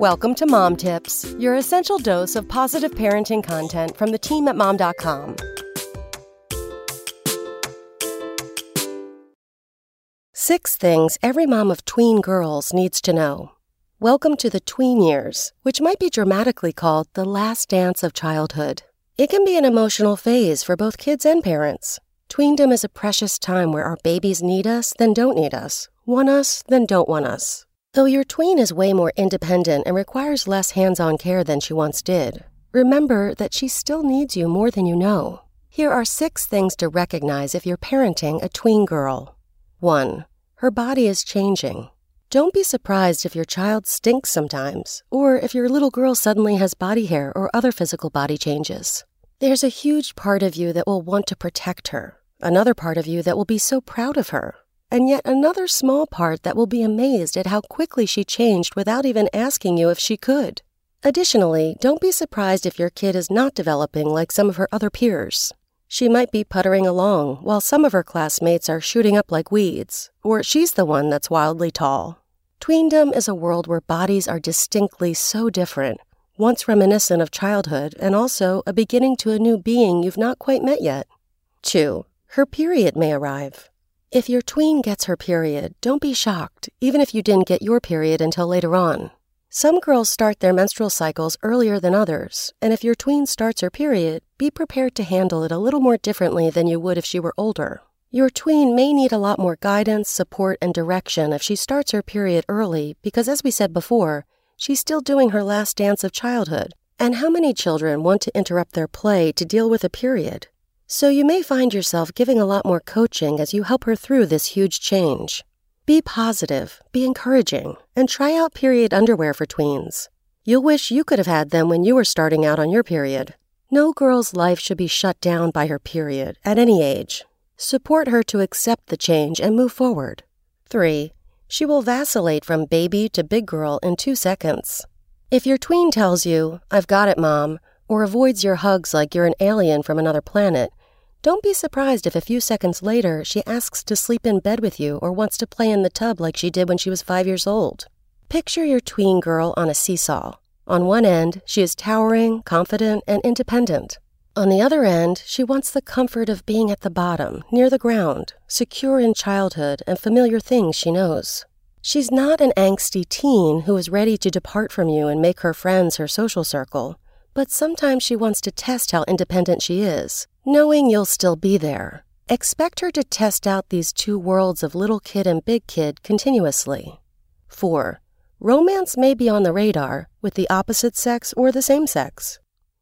Welcome to Mom Tips, your essential dose of positive parenting content from the team at mom.com. Six things every mom of tween girls needs to know. Welcome to the tween years, which might be dramatically called the last dance of childhood. It can be an emotional phase for both kids and parents. Tweendom is a precious time where our babies need us, then don't need us, want us, then don't want us. Though your tween is way more independent and requires less hands on care than she once did, remember that she still needs you more than you know. Here are six things to recognize if you're parenting a tween girl. 1. Her body is changing. Don't be surprised if your child stinks sometimes, or if your little girl suddenly has body hair or other physical body changes. There's a huge part of you that will want to protect her, another part of you that will be so proud of her, and yet another small part that will be amazed at how quickly she changed without even asking you if she could. Additionally, don't be surprised if your kid is not developing like some of her other peers. She might be puttering along while some of her classmates are shooting up like weeds, or she's the one that's wildly tall. Tweendom is a world where bodies are distinctly so different, once reminiscent of childhood and also a beginning to a new being you've not quite met yet. 2. Her period may arrive. If your tween gets her period, don't be shocked, even if you didn't get your period until later on. Some girls start their menstrual cycles earlier than others, and if your tween starts her period, be prepared to handle it a little more differently than you would if she were older. Your tween may need a lot more guidance, support, and direction if she starts her period early because, as we said before, she's still doing her last dance of childhood. And how many children want to interrupt their play to deal with a period? So you may find yourself giving a lot more coaching as you help her through this huge change. Be positive, be encouraging, and try out period underwear for tweens. You'll wish you could have had them when you were starting out on your period. No girl's life should be shut down by her period at any age. Support her to accept the change and move forward. 3. She will vacillate from baby to big girl in two seconds. If your tween tells you, I've got it, mom, or avoids your hugs like you're an alien from another planet, don't be surprised if a few seconds later she asks to sleep in bed with you or wants to play in the tub like she did when she was five years old. Picture your tween girl on a seesaw. On one end, she is towering, confident, and independent. On the other end, she wants the comfort of being at the bottom, near the ground, secure in childhood and familiar things she knows. She's not an angsty teen who is ready to depart from you and make her friends her social circle. But sometimes she wants to test how independent she is, knowing you'll still be there. Expect her to test out these two worlds of little kid and big kid continuously. 4. Romance may be on the radar with the opposite sex or the same sex.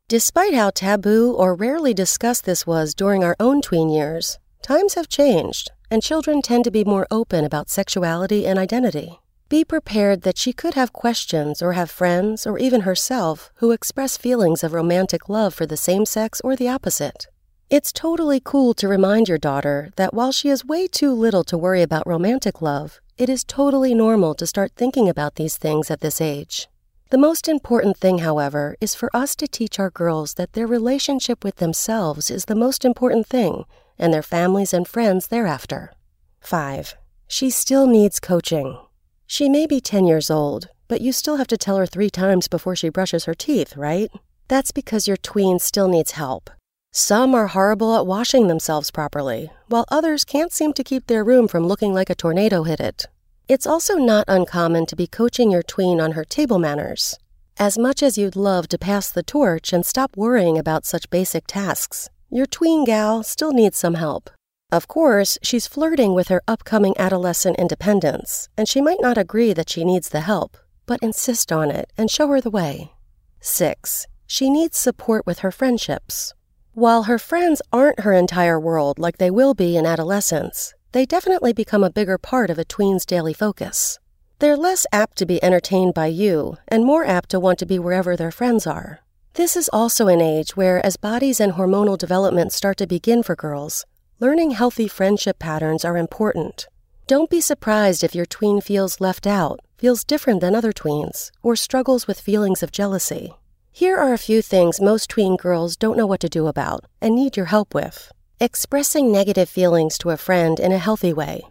Despite how taboo or rarely discussed this was during our own tween years, times have changed, and children tend to be more open about sexuality and identity. Be prepared that she could have questions or have friends or even herself who express feelings of romantic love for the same sex or the opposite. It's totally cool to remind your daughter that while she is way too little to worry about romantic love, it is totally normal to start thinking about these things at this age. The most important thing, however, is for us to teach our girls that their relationship with themselves is the most important thing, and their families and friends thereafter. 5. She still needs coaching. She may be 10 years old, but you still have to tell her three times before she brushes her teeth, right? That's because your tween still needs help. Some are horrible at washing themselves properly, while others can't seem to keep their room from looking like a tornado hit it. It's also not uncommon to be coaching your tween on her table manners. As much as you'd love to pass the torch and stop worrying about such basic tasks, your tween gal still needs some help. Of course, she's flirting with her upcoming adolescent independence, and she might not agree that she needs the help, but insist on it and show her the way. 6. She needs support with her friendships. While her friends aren't her entire world like they will be in adolescence, they definitely become a bigger part of a tween's daily focus. They're less apt to be entertained by you and more apt to want to be wherever their friends are. This is also an age where, as bodies and hormonal development start to begin for girls, Learning healthy friendship patterns are important. Don't be surprised if your tween feels left out, feels different than other tweens, or struggles with feelings of jealousy. Here are a few things most tween girls don't know what to do about and need your help with. Expressing negative feelings to a friend in a healthy way.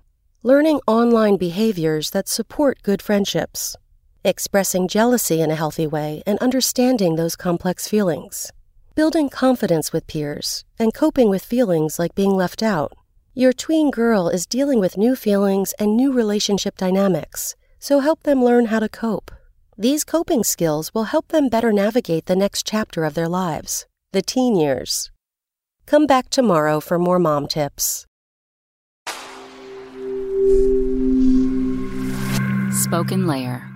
Learning online behaviors that support good friendships. expressing jealousy in a healthy way and understanding those complex feelings, building confidence with peers, and coping with feelings like being left out. Your tween girl is dealing with new feelings and new relationship dynamics, so help them learn how to cope. These coping skills will help them better navigate the next chapter of their lives, the teen years. Come back tomorrow for more mom tips. SpokenLayer.